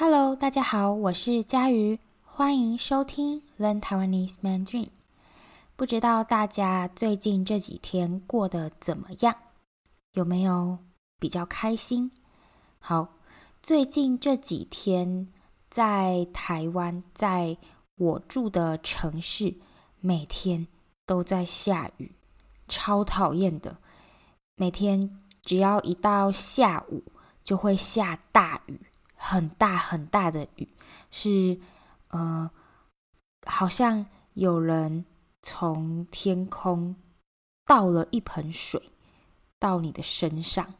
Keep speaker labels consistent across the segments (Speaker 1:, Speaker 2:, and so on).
Speaker 1: Hello，大家好，我是佳瑜，欢迎收听 Learn Taiwanese Mandarin。不知道大家最近这几天过得怎么样？有没有比较开心？好，最近这几天在台湾，在我住的城市，每天都在下雨，超讨厌的。每天只要一到下午，就会下大雨。很大很大的雨，是呃，好像有人从天空倒了一盆水到你的身上，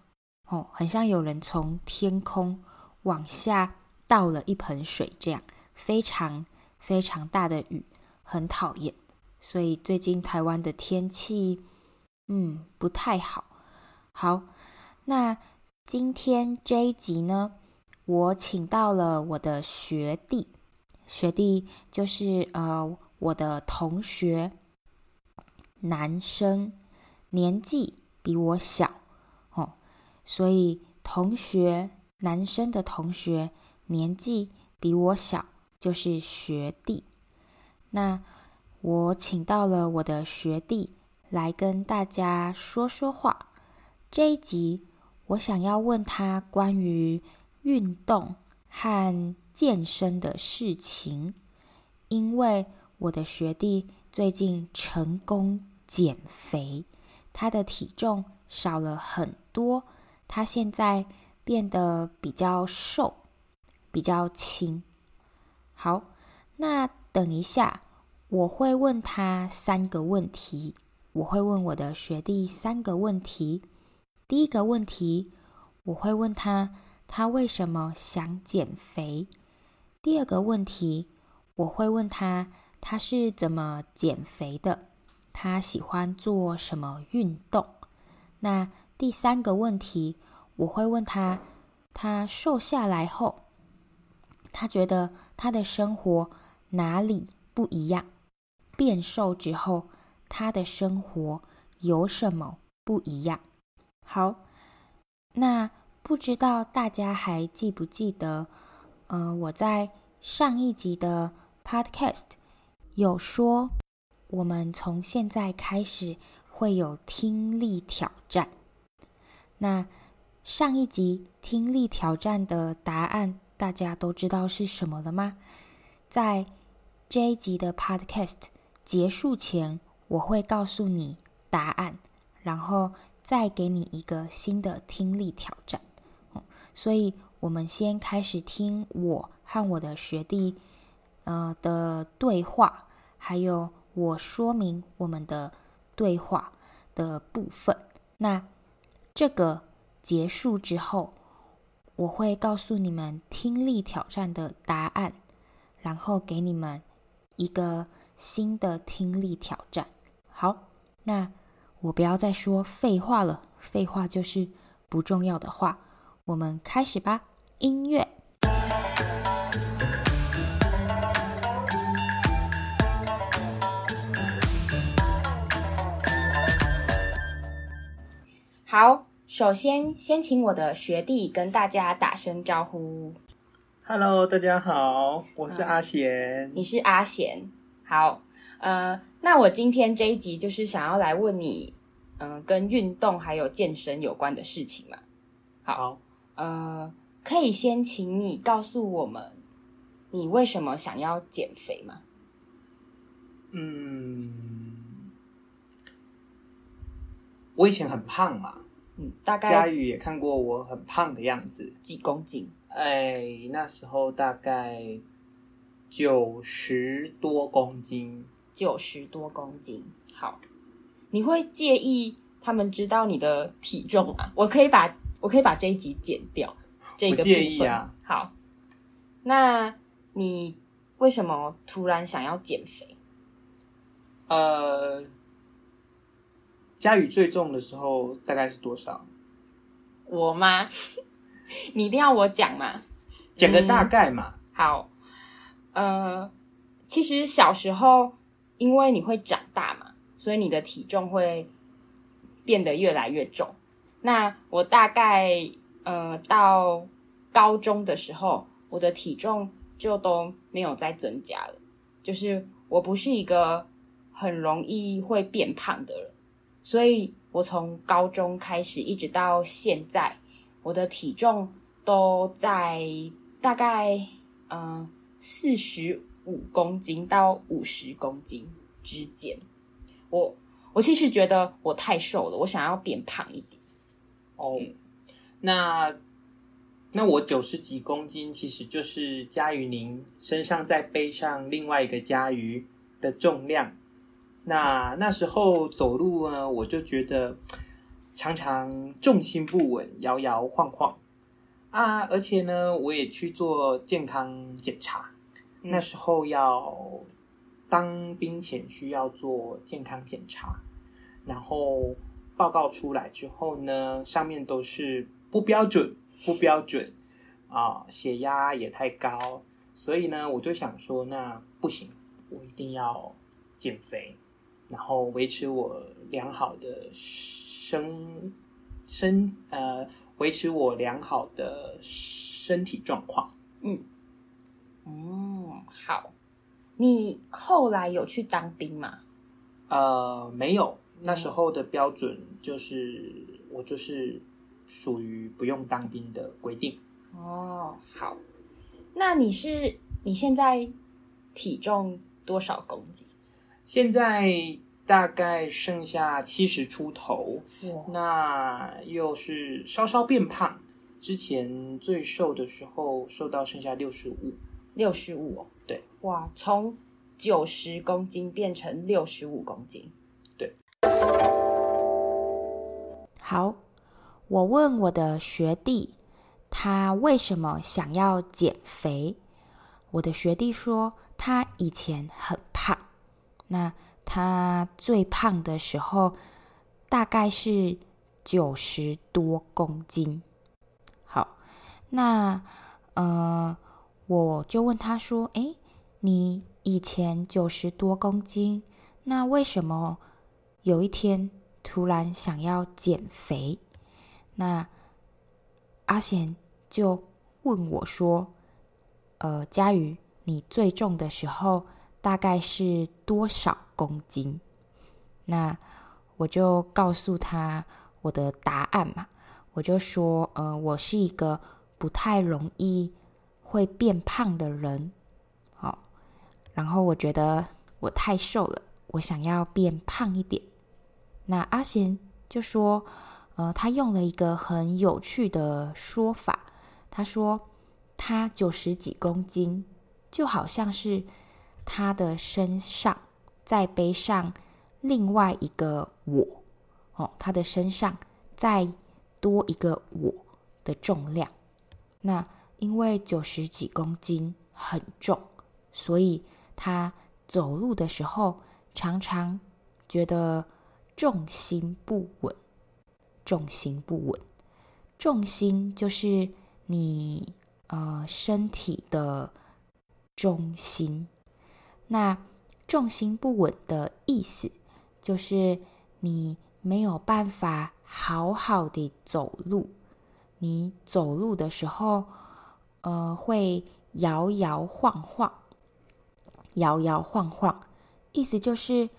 Speaker 1: 哦，很像有人从天空往下倒了一盆水，这样非常非常大的雨，很讨厌。所以最近台湾的天气，嗯，不太好。好，那今天这一集呢，我请到了我的学弟，学弟就是呃我的同学，男生，年纪比我小哦，所以同学，男生的同学年纪比我小，就是学弟。那我请到了我的学弟来跟大家说说话。这一集我想要问他关于。运动和健身的事情，因为我的学弟最近成功减肥，他的体重少了很多，他现在变得比较瘦，比较轻。好，那等一下我会问他三个问题，我会问我的学弟三个问题。第一个问题，我会问他。他为什么想减肥？第二个问题，我会问他，他是怎么减肥的？他喜欢做什么运动？那第三个问题，我会问他，他瘦下来后，他觉得他的生活哪里不一样？变瘦之后，他的生活有什么不一样？好，那。不知道大家还记不记得，呃，我在上一集的 Podcast 有说，我们从现在开始会有听力挑战。那上一集听力挑战的答案，大家都知道是什么了吗？在这一集的 Podcast 结束前，我会告诉你答案，然后再给你一个新的听力挑战。所以，我们先开始听我和我的学弟，呃的对话，还有我说明我们的对话的部分。那这个结束之后，我会告诉你们听力挑战的答案，然后给你们一个新的听力挑战。好，那我不要再说废话了，废话就是不重要的话。我们开始吧，音乐。好，首先先请我的学弟跟大家打声招呼。
Speaker 2: Hello，大家好，我是阿贤。
Speaker 1: 你是阿贤。好，呃，那我今天这一集就是想要来问你，嗯、呃，跟运动还有健身有关的事情嘛。好。好呃，可以先请你告诉我们，你为什么想要减肥吗？
Speaker 2: 嗯，我以前很胖嘛，
Speaker 1: 嗯，大概
Speaker 2: 佳宇也看过我很胖的样子，
Speaker 1: 几公斤？
Speaker 2: 哎，那时候大概九十多公斤，
Speaker 1: 九十多公斤。好，你会介意他们知道你的体重吗？我可以把。我可以把这一集剪掉，这个部分。介意啊。好，那你为什么突然想要减肥？
Speaker 2: 呃，佳宇最重的时候大概是多少？
Speaker 1: 我吗？你一定要我讲吗？
Speaker 2: 讲个大概嘛。
Speaker 1: 嗯，好，呃，其实小时候因为你会长大嘛，所以你的体重会变得越来越重。那我大概呃到高中的时候，
Speaker 3: 我的体重就都没有再增加了。就是我不是一个很容易会变胖的人，所以我从高中开始一直到现在，我的体重都在大概嗯四十五公斤到五十公斤之间。我我其实觉得我太瘦了，我想要变胖一点。
Speaker 2: 哦，那那我九十几公斤，其实就是嘉瑜您身上再背上另外一个嘉瑜的重量。那那时候走路呢，我就觉得常常重心不稳，摇摇晃晃啊。而且呢，我也去做健康检查，嗯、那时候要当兵前需要做健康检查，然后。报告出来之后呢，上面都是不标准，不标准啊，血压也太高，所以呢，我就想说，那不行，我一定要减肥，然后维持我良好的身身呃，维持我良好的身体状况。
Speaker 3: 嗯，嗯，好，你后来有去当兵吗？
Speaker 2: 呃，没有。那时候的标准就是我就是属于不用当兵的规定。
Speaker 3: 哦，好，那你是你现在体重多少公斤？
Speaker 2: 现在大概剩下七十出头，哇那又是稍稍变胖。之前最瘦的时候瘦到剩下六十五，
Speaker 3: 六十五哦，
Speaker 2: 对，
Speaker 3: 哇，从九十公斤变成六十五公斤。
Speaker 1: 好，我问我的学弟，他为什么想要减肥？我的学弟说，他以前很胖，那他最胖的时候大概是九十多公斤。好，那呃，我就问他说，诶，你以前九十多公斤，那为什么？有一天突然想要减肥，那阿贤就问我说：“呃，嘉瑜，你最重的时候大概是多少公斤？”那我就告诉他我的答案嘛，我就说：“呃，我是一个不太容易会变胖的人。”好，然后我觉得我太瘦了，我想要变胖一点。那阿贤就说：“呃，他用了一个很有趣的说法。他说，他九十几公斤，就好像是他的身上再背上另外一个我，哦，他的身上再多一个我的重量。那因为九十几公斤很重，所以他走路的时候常常觉得。”重心不稳，重心不稳，重心就是你呃身体的中心。那重心不稳的意思就是你没有办法好好的走路，你走路的时候呃会摇摇晃晃，摇摇晃晃，意思就是。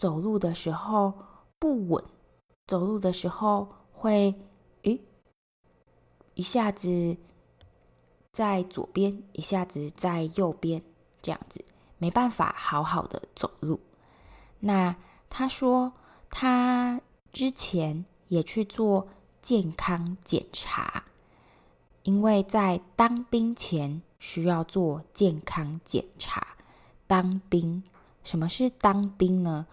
Speaker 1: 走路的时候不稳，走路的时候会，诶，一下子在左边，一下子在右边，这样子没办法好好的走路。那他说他之前也去做健康检查，因为在当兵前需要做健康检查。当兵，什么是当兵呢？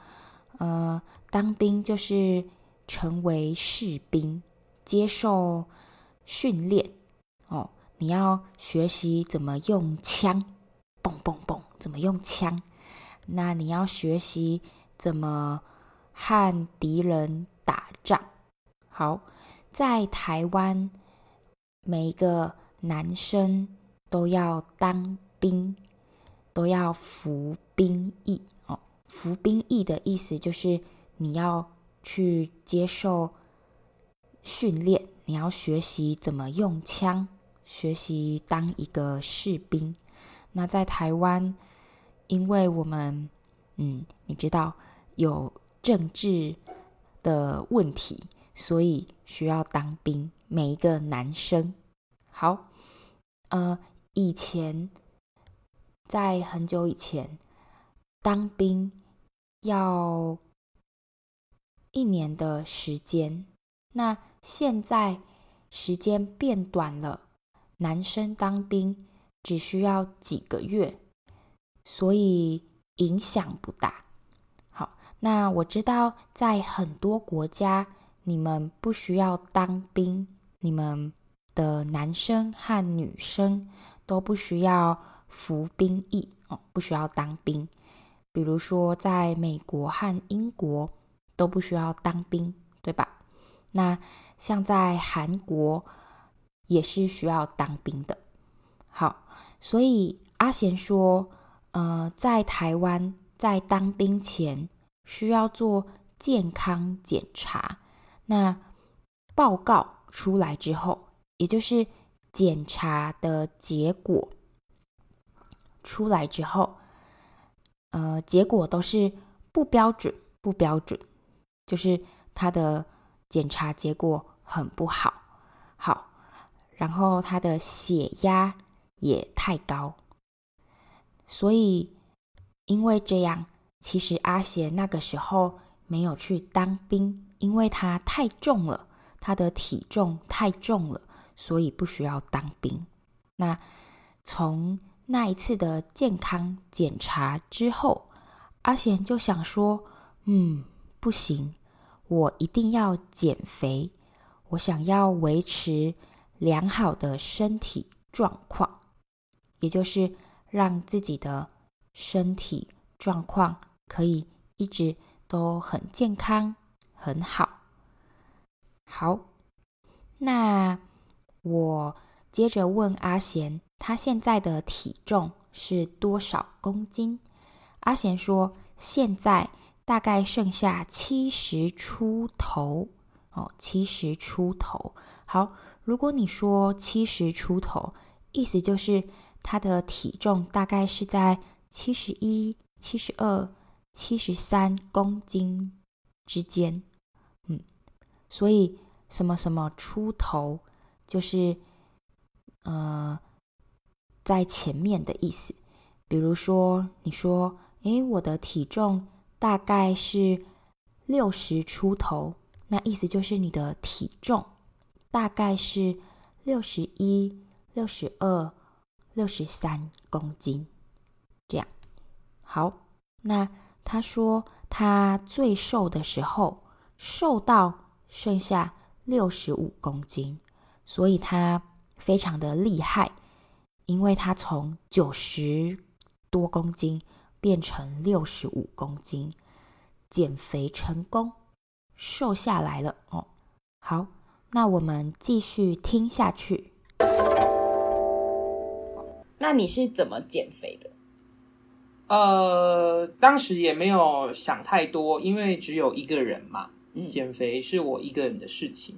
Speaker 1: 呃，当兵就是成为士兵，接受训练哦。你要学习怎么用枪，嘣嘣嘣，怎么用枪？那你要学习怎么和敌人打仗。好，在台湾，每一个男生都要当兵，都要服兵役哦。服兵役的意思就是你要去接受训练，你要学习怎么用枪，学习当一个士兵。那在台湾，因为我们，嗯，你知道有政治的问题，所以需要当兵。每一个男生，好，呃，以前在很久以前，当兵要一年的时间。那现在时间变短了，男生当兵。只需要几个月，所以影响不大。好，那我知道在很多国家，你们不需要当兵，你们的男生和女生都不需要服兵役哦，不需要当兵。比如说，在美国和英国都不需要当兵，对吧？那像在韩国也是需要当兵的。好，所以阿贤说，呃，在台湾在当兵前需要做健康检查。那报告出来之后，也就是检查的结果出来之后，呃，结果都是不标准，不标准，就是他的检查结果很不好。好，然后他的血压。也太高，所以因为这样，其实阿贤那个时候没有去当兵，因为他太重了，他的体重太重了，所以不需要当兵。那从那一次的健康检查之后，阿贤就想说：“嗯，不行，我一定要减肥，我想要维持良好的身体状况。”也就是让自己的身体状况可以一直都很健康、很好。好，那我接着问阿贤，他现在的体重是多少公斤？阿贤说，现在大概剩下七十出头哦，七十出头。好，如果你说七十出头，意思就是。他的体重大概是在七十一、七十二、七十三公斤之间，嗯，所以什么什么出头就是呃在前面的意思。比如说，你说，诶，我的体重大概是六十出头，那意思就是你的体重大概是六十一、六十二。六十三公斤，这样好。那他说他最瘦的时候瘦到剩下六十五公斤，所以他非常的厉害，因为他从九十多公斤变成六十五公斤，减肥成功，瘦下来了哦。好，那我们继续听下去。
Speaker 3: 那你是怎么减肥的？
Speaker 2: 呃，当时也没有想太多，因为只有一个人嘛，嗯，减肥是我一个人的事情。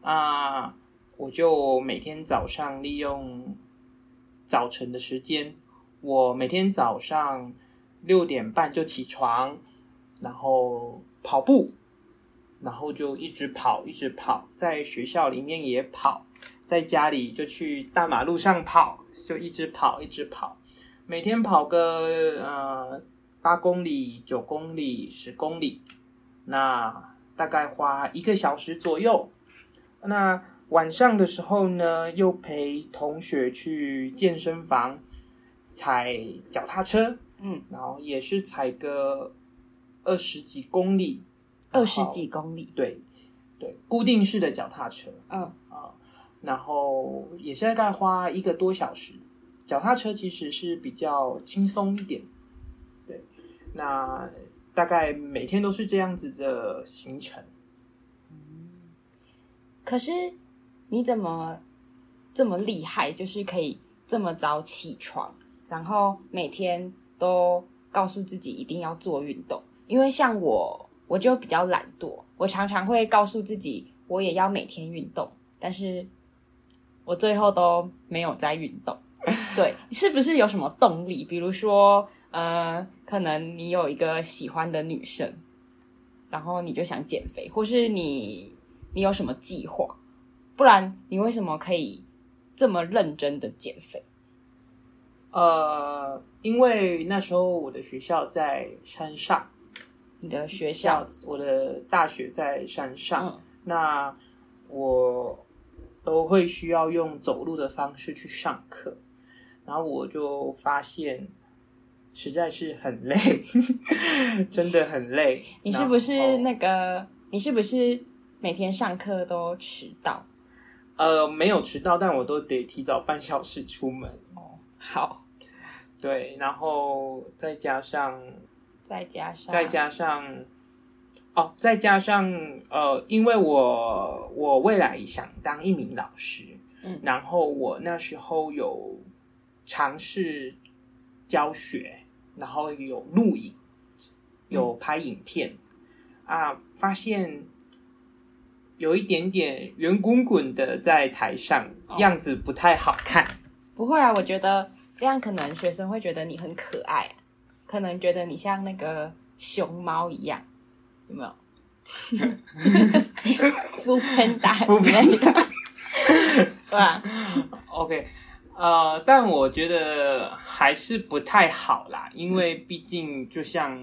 Speaker 2: 啊，我就每天早上利用早晨的时间，我每天早上六点半就起床，然后跑步，然后就一直跑，一直跑，在学校里面也跑，在家里就去大马路上跑。就一直跑，一直跑，每天跑个呃八公里、九公里、十公里，那大概花一个小时左右。那晚上的时候呢，又陪同学去健身房踩脚踏车，嗯，然后也是踩个二十几公里，
Speaker 3: 二十几公里，
Speaker 2: 对对，固定式的脚踏车，嗯啊。然后也是大概花一个多小时，脚踏车其实是比较轻松一点，对。那大概每天都是这样子的行程。
Speaker 3: 嗯，可是你怎么这么厉害？就是可以这么早起床，然后每天都告诉自己一定要做运动。因为像我，我就比较懒惰，我常常会告诉自己我也要每天运动，但是。我最后都没有在运动。对，是不是有什么动力？比如说，呃，可能你有一个喜欢的女生，然后你就想减肥，或是你你有什么计划？不然你为什么可以这么认真的减肥？
Speaker 2: 呃，因为那时候我的学校在山上，
Speaker 3: 你的学校，
Speaker 2: 我的大学在山上，
Speaker 3: 嗯、
Speaker 2: 那我都会需要用走路的方式去上课。然后我就发现，实在是很累，真的很累。
Speaker 3: 你是不是那个？你是不是每天上课都迟到？
Speaker 2: 呃，没有迟到，但我都得提早半小时出门。
Speaker 3: 哦，好，
Speaker 2: 对，然后再加上，
Speaker 3: 再加上，
Speaker 2: 再加上，哦，再加上，呃，因为我我未来想当一名老师，
Speaker 3: 嗯，
Speaker 2: 然后我那时候有。尝试教学，然后有录影，有拍影片，嗯、啊，发现有一点点圆滚滚的在台上，哦、样子不太好看。
Speaker 3: 不会啊，我觉得这样可能学生会觉得你很可爱，可能觉得你像那个熊猫一样，有没有？不喷打，不喷打，对吧
Speaker 2: ？OK。呃，但我觉得还是不太好啦，因为毕竟就像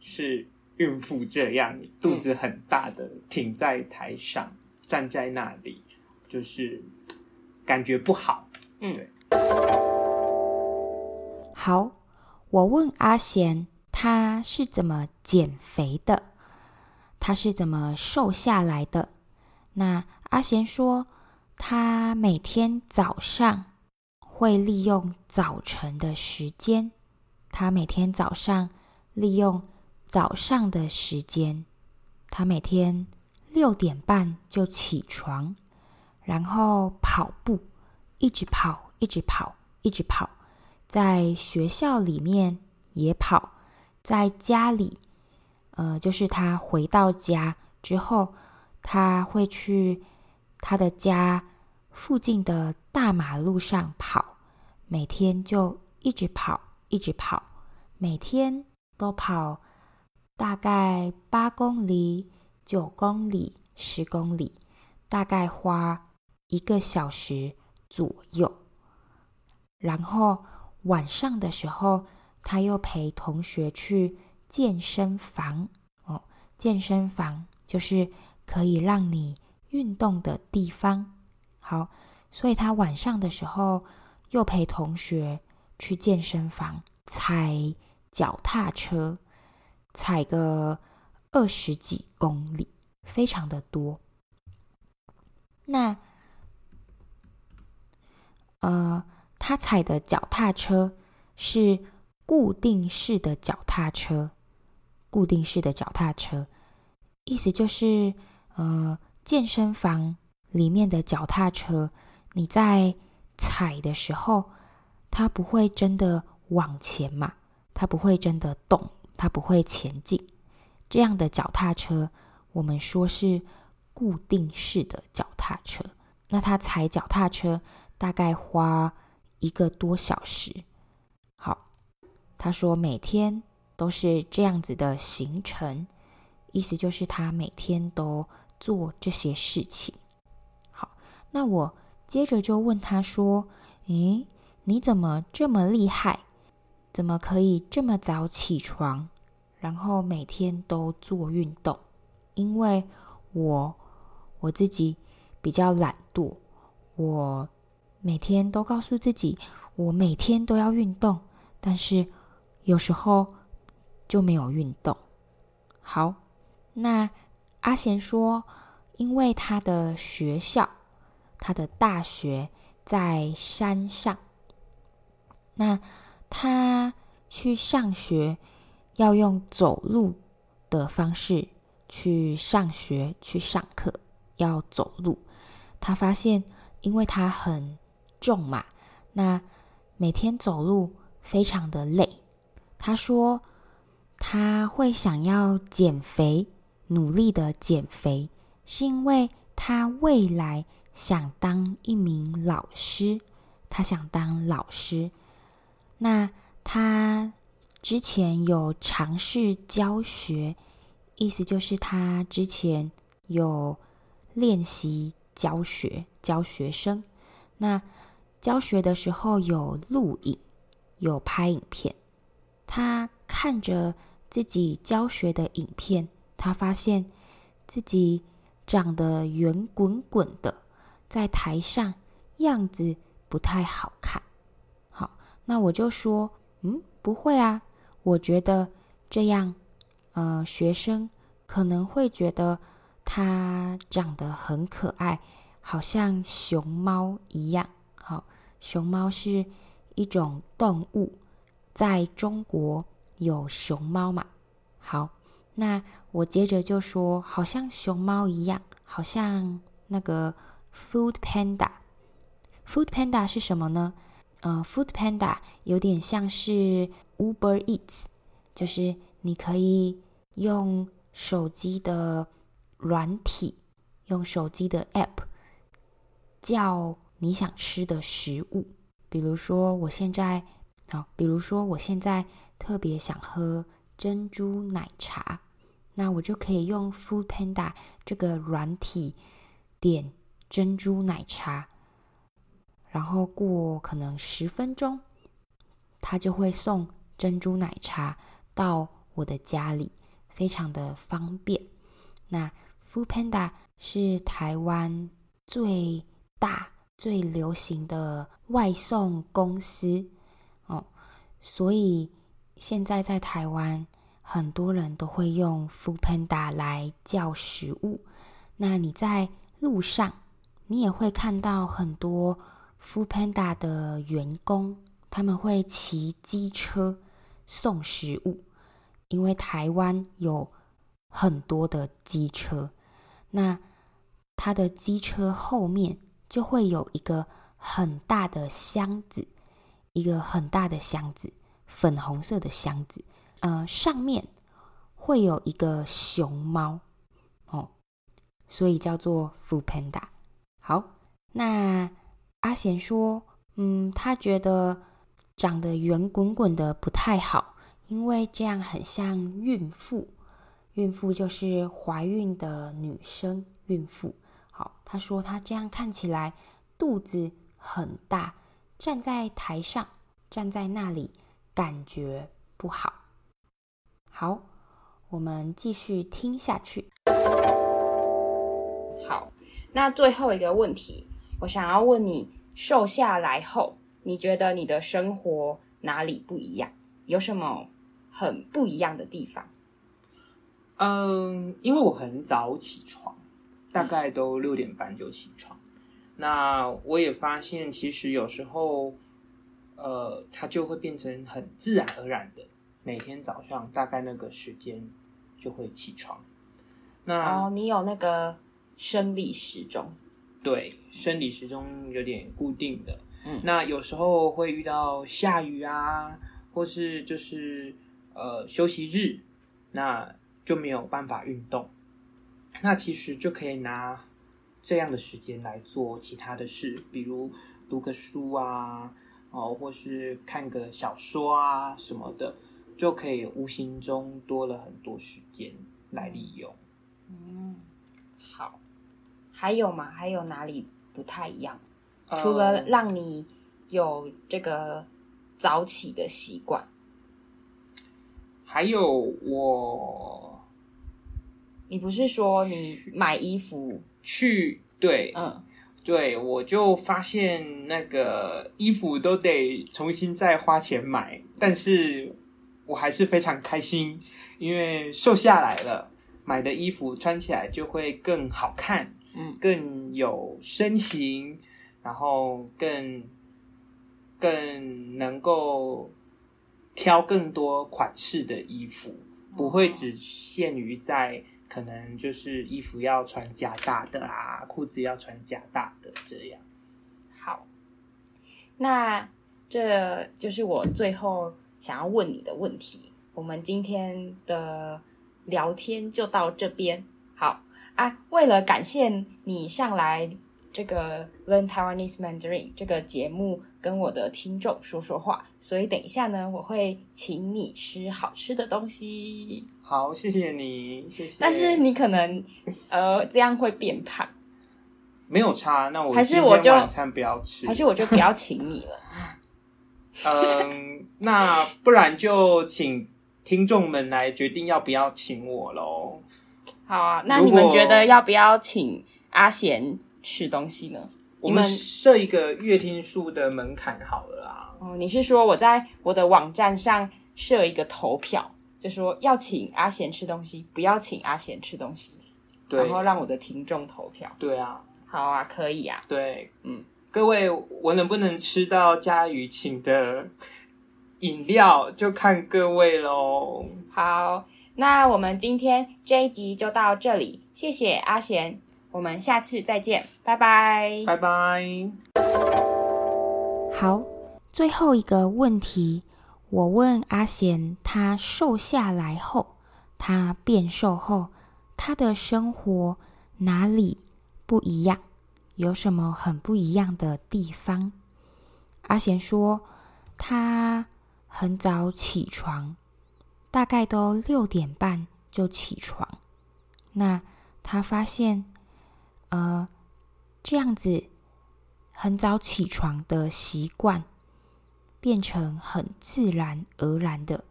Speaker 2: 是孕妇这样，嗯、肚子很大的挺在台上，站在那里，就是感觉不好。
Speaker 3: 嗯，
Speaker 2: 对。
Speaker 1: 好，我问阿贤，他是怎么减肥的？他是怎么瘦下来的？那阿贤说，他每天早上。会利用早晨的时间，他每天早上利用早上的时间，他每天六点半就起床，然后跑步，一直跑，一直跑，一直跑，在学校里面也跑，在家里，呃，就是他回到家之后，他会去他的家附近的大马路上跑，每天就一直跑，一直跑，每天都跑大概八公里、九公里、十公里，大概花一个小时左右。然后晚上的时候，他又陪同学去健身房。哦，健身房就是可以让你运动的地方。好，所以他晚上的时候又陪同学去健身房踩脚踏车，踩个二十几公里，非常的多。那，呃，他踩的脚踏车是固定式的脚踏车，固定式的脚踏车，意思就是，呃，健身房。里面的脚踏车，你在踩的时候，它不会真的往前嘛，它不会真的动，它不会前进。这样的脚踏车，我们说是固定式的脚踏车。那他踩脚踏车大概花一个多小时。好，他说每天都是这样子的行程，意思就是他每天都做这些事情。好那我接着就问他说：“诶，你怎么这么厉害？怎么可以这么早起床，然后每天都做运动？因为我我自己比较懒惰，我每天都告诉自己，我每天都要运动，但是有时候就没有运动。好，那阿贤说，因为他的学校。”他的大学在山上，那他去上学要用走路的方式去上学去上课，要走路。他发现，因为他很重嘛，那每天走路非常的累。他说他会想要减肥，努力的减肥，是因为他未来。想当一名老师，他想当老师。那他之前有尝试教学，意思就是他之前有练习教学，教学生。那教学的时候有录影，有拍影片。他看着自己教学的影片，他发现自己长得圆滚滚的，在台上样子不太好看。那我就说，嗯，不会啊，我觉得这样，呃，学生可能会觉得他长得很可爱，好像熊猫一样。好，熊猫是一种动物。在中国有熊猫嘛？好，那我接着就说，好像熊猫一样，好像那个 Food Panda。Food Panda 是什么呢？呃，Food Panda 有点像是 Uber Eats，就是你可以用手机的软体，用手机的 App 叫你想吃的食物，比如说我现在。好，比如说我现在特别想喝珍珠奶茶，那我就可以用 Food Panda 这个软体点珍珠奶茶，然后过可能十分钟，他就会送珍珠奶茶到我的家里，非常的方便。那 Food Panda 是台湾最大、最流行的外送公司哦。所以现在在台湾，很多人都会用 Foodpanda 来叫食物。那你在路上，你也会看到很多 Foodpanda 的员工，他们会骑机车送食物，因为台湾有很多的机车。那他的机车后面就会有一个很大的箱子。一个很大的箱子，粉红色的箱子，呃，上面会有一个熊猫哦，所以叫做 Foodpanda。好，那阿贤说，嗯，他觉得长得圆滚滚的不太好，因为这样很像孕妇。孕妇就是怀孕的女生，孕妇。好，他说他这样看起来肚子很大。站在台上，站在那里，感觉不好。好，我们继续听下去。
Speaker 3: 好，那最后一个问题，我想要问你：瘦下来后，你觉得你的生活哪里不一样？有什么很不一样的地方？
Speaker 2: 嗯，因为我很早起床，大概都六点半就起床。那我也发现，其实有时候，呃，它就会变成很自然而然的，每天早上大概那个时间就会起床。那
Speaker 3: 哦，你有那个生理时钟？
Speaker 2: 对，生理时钟有点固定的。嗯，那有时候会遇到下雨啊，或是就是呃休息日，那就没有办法运动。那其实就可以拿。这样的时间来做其他的事，比如读个书啊，哦，或是看个小说啊什么的，就可以无形中多了很多时间来利用。
Speaker 3: 嗯，好，还有吗？还有哪里不太一样？除了让你有这个早起的习惯，
Speaker 2: 还有我，
Speaker 3: 你不是说你买衣服？
Speaker 2: 去对，嗯，对，我就发现那个衣服都得重新再花钱买，但是我还是非常开心，因为瘦下来了，买的衣服穿起来就会更好看，嗯，更有身形，然后更更能够挑更多款式的衣服，不会只限于在。可能就是衣服要穿加大的啊，裤子要穿加大的这样。
Speaker 3: 好，那这就是我最后想要问你的问题。我们今天的聊天就到这边。好啊，为了感谢你上来这个 Learn Taiwanese Mandarin 这个节目跟我的听众说说话，所以等一下呢，我会请你吃好吃的东西。
Speaker 2: 好，谢谢你，谢谢。
Speaker 3: 但是你可能呃这样会变胖，
Speaker 2: 没有差。那我
Speaker 3: 还是我就
Speaker 2: 晚餐不要吃，
Speaker 3: 还是我就不要请你了。
Speaker 2: 嗯，那不然就请听众们来决定要不要请我喽。
Speaker 3: 好啊，那你们觉得要不要请阿贤吃东西呢？
Speaker 2: 我们设一个月听数的门槛好了啊。
Speaker 3: 哦，你是说我在我的网站上设一个投票，就说要请阿贤吃东西，不要请阿贤吃东西，然后让我的听众投票。
Speaker 2: 对啊，
Speaker 3: 好啊，可以啊。
Speaker 2: 对，嗯。各位，我能不能吃到佳宇请的饮料，就看各位喽。
Speaker 3: 好，那我们今天这一集就到这里，谢谢阿贤，我们下次再见，拜拜，
Speaker 2: 拜拜。
Speaker 1: 好，最后一个问题，我问阿贤，他瘦下来后，他变瘦后，他的生活哪里不一样？有什么很不一样的地方？阿贤说，他很早起床，大概都六点半就起床。那他发现，呃，这样子很早起床的习惯变成很自然而然的，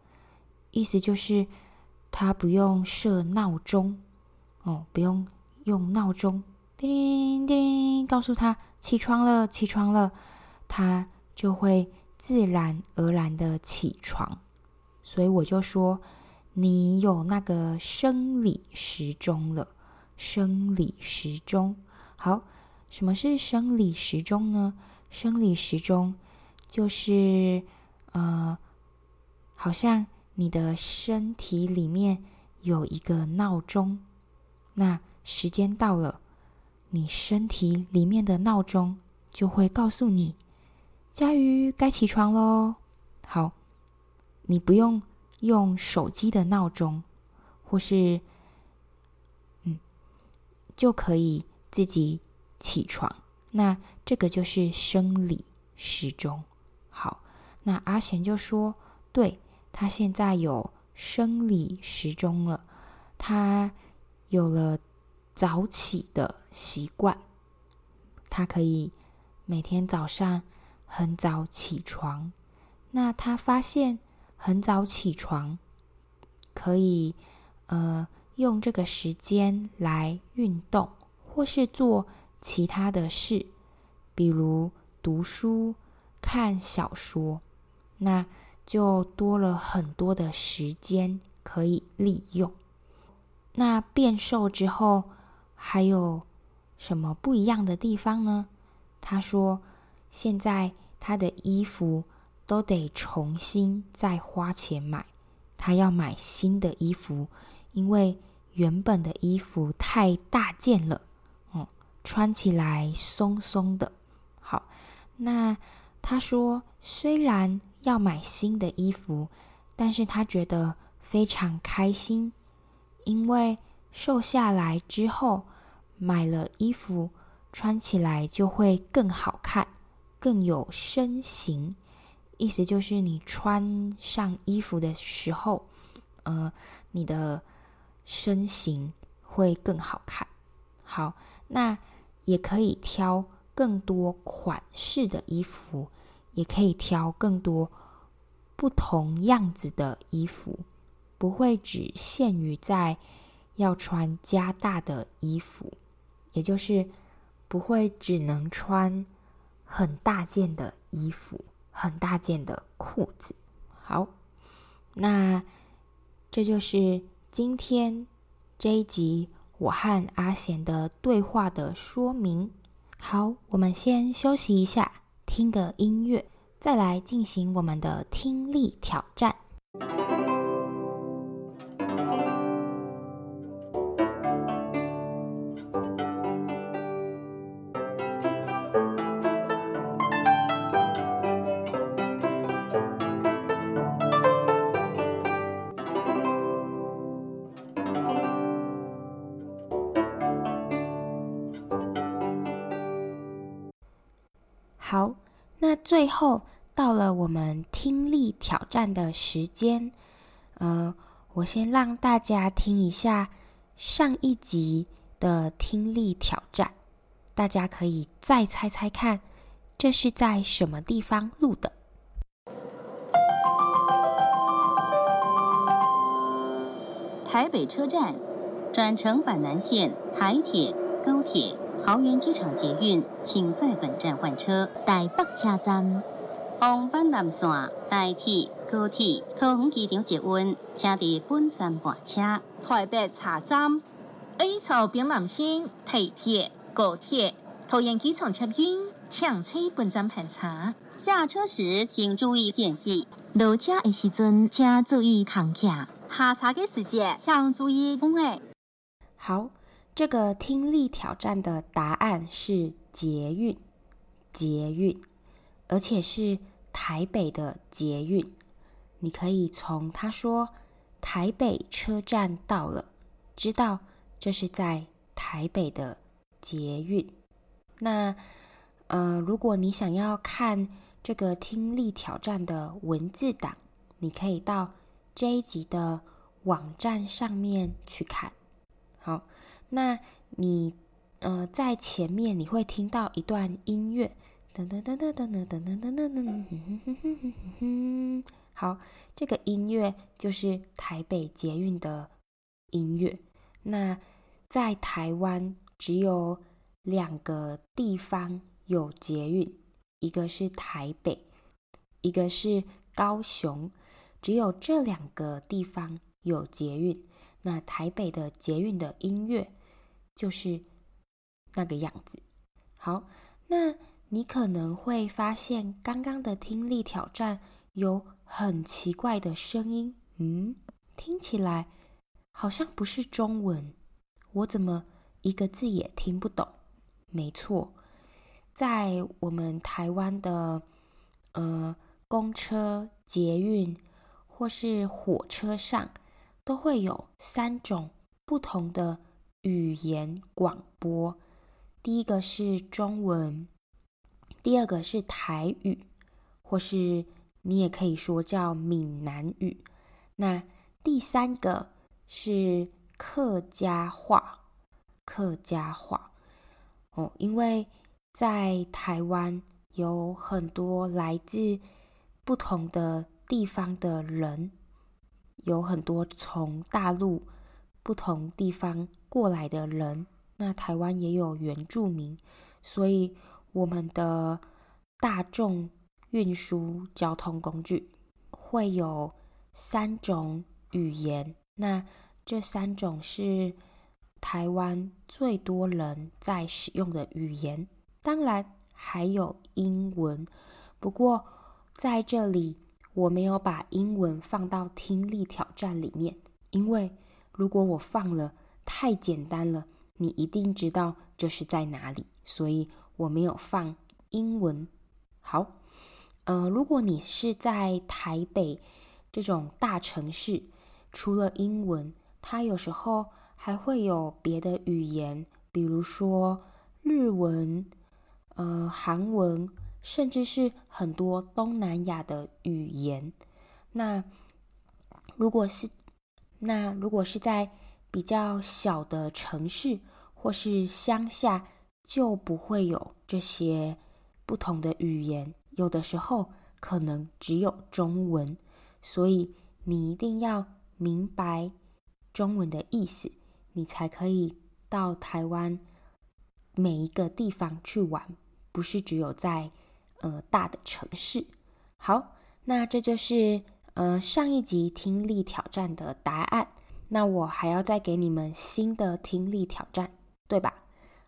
Speaker 1: 意思就是他不用设闹钟哦，不用用闹钟。叮铃叮铃，告诉他起床了，起床了，他就会自然而然的起床。所以我就说，你有那个生理时钟了。生理时钟，好，什么是生理时钟呢？生理时钟就是呃，好像你的身体里面有一个闹钟，那时间到了。你身体里面的闹钟就会告诉你：“佳瑜该起床喽。”好，你不用用手机的闹钟，或是嗯，就可以自己起床。那这个就是生理时钟。好，那阿贤就说：“对，他现在有生理时钟了，他有了。”早起的习惯，他可以每天早上很早起床。那他发现很早起床可以呃用这个时间来运动，或是做其他的事，比如读书、看小说，那就多了很多的时间可以利用。那变瘦之后，还有什么不一样的地方呢？他说，现在他的衣服都得重新再花钱买，他要买新的衣服，因为原本的衣服太大件了，嗯，穿起来松松的。好，那他说，虽然要买新的衣服，但是他觉得非常开心，因为。瘦下来之后，买了衣服穿起来就会更好看，更有身形。意思就是你穿上衣服的时候，呃，你的身形会更好看。好，那也可以挑更多款式的衣服，也可以挑更多不同样子的衣服，不会只限于在。要穿加大的衣服，也就是不会只能穿很大件的衣服、很大件的裤子。好，那这就是今天这一集我和阿贤的对话的说明。好，我们先休息一下，听个音乐，再来进行我们的听力挑战。最后到了我们听力挑战的时间，呃，我先让大家听一下上一集的听力挑战，大家可以再猜猜看，这是在什么地方录的？
Speaker 4: 台北车站，转乘板南线、台铁、高铁、桃园机场捷运，请在本站换车。台北车站，往板南线、台铁、高铁、桃园机场捷运，请在本站换车。
Speaker 5: 台北车站，A 座平南线、台铁、高铁、桃园机场捷运，请在本站换车。
Speaker 4: 下车时请注意间隙，落车的时阵请注意扛卡。下车的时间请注意风诶。
Speaker 1: 好，这个听力挑战的答案是捷运，捷运，而且是台北的捷运。你可以从他说台北车站到了，知道这是在台北的捷运。那，呃，如果你想要看这个听力挑战的文字档，你可以到这一集的网站上面去看。好，那你呃在前面你会听到一段音乐，噔噔噔噔噔噔噔噔噔噔，哼哼哼哼哼。好，这个音乐就是台北捷运的音乐。那在台湾只有两个地方有捷运，一个是台北，一个是高雄。只有这两个地方有捷运，那台北的捷运的音乐就是那个样子。好，那你可能会发现刚刚的听力挑战有很奇怪的声音，嗯，听起来好像不是中文，我怎么一个字也听不懂？没错，在我们台湾的呃公车、捷运。或是火车上都会有三种不同的语言广播，第一个是中文，第二个是台语，或是你也可以说叫闽南语，那第三个是客家话，客家话哦，因为在台湾有很多来自不同的。地方的人有很多从大陆不同地方过来的人，那台湾也有原住民，所以我们的大众运输交通工具会有三种语言，那这三种是台湾最多人在使用的语言，当然还有英文，不过在这里。我没有把英文放到听力挑战里面，因为如果我放了，太简单了，你一定知道这是在哪里，所以我没有放英文。好，呃，如果你是在台北这种大城市，除了英文，它有时候还会有别的语言，比如说日文、呃，韩文。甚至是很多东南亚的语言。那如果是那如果是在比较小的城市或是乡下，就不会有这些不同的语言。有的时候可能只有中文，所以你一定要明白中文的意思，你才可以到台湾每一个地方去玩，不是只有在。呃，大的城市。好，那这就是呃上一集听力挑战的答案。那我还要再给你们新的听力挑战，对吧？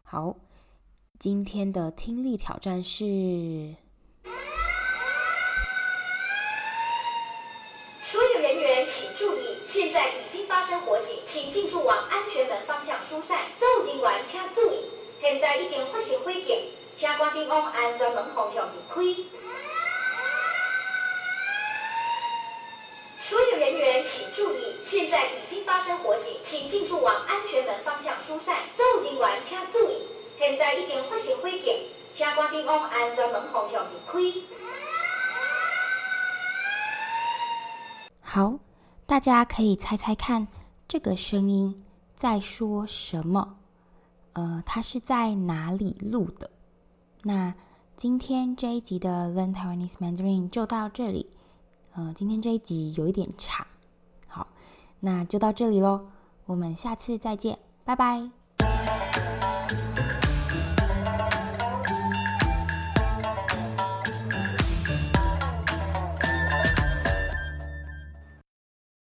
Speaker 1: 好，今天的听力挑战是：
Speaker 6: 所有人员请注意，现在已经发生火警，请尽速往安全门方向疏散。所有人员请注意，现在已经发生火警。请赶紧往安全门方向离开。所有人员请注意，现在已经发生火警，请尽速往安全门方向疏散。所有人员请注意，现在已经发生火警，请赶紧往安全门方向离开。
Speaker 1: 好，大家可以猜猜看，这个声音在说什么？呃，它是在哪里录的？那今天这一集的 Learn Taiwanese Mandarin 就到这里。呃，今天这一集有一点长，好，那就到这里喽。我们下次再见，拜拜。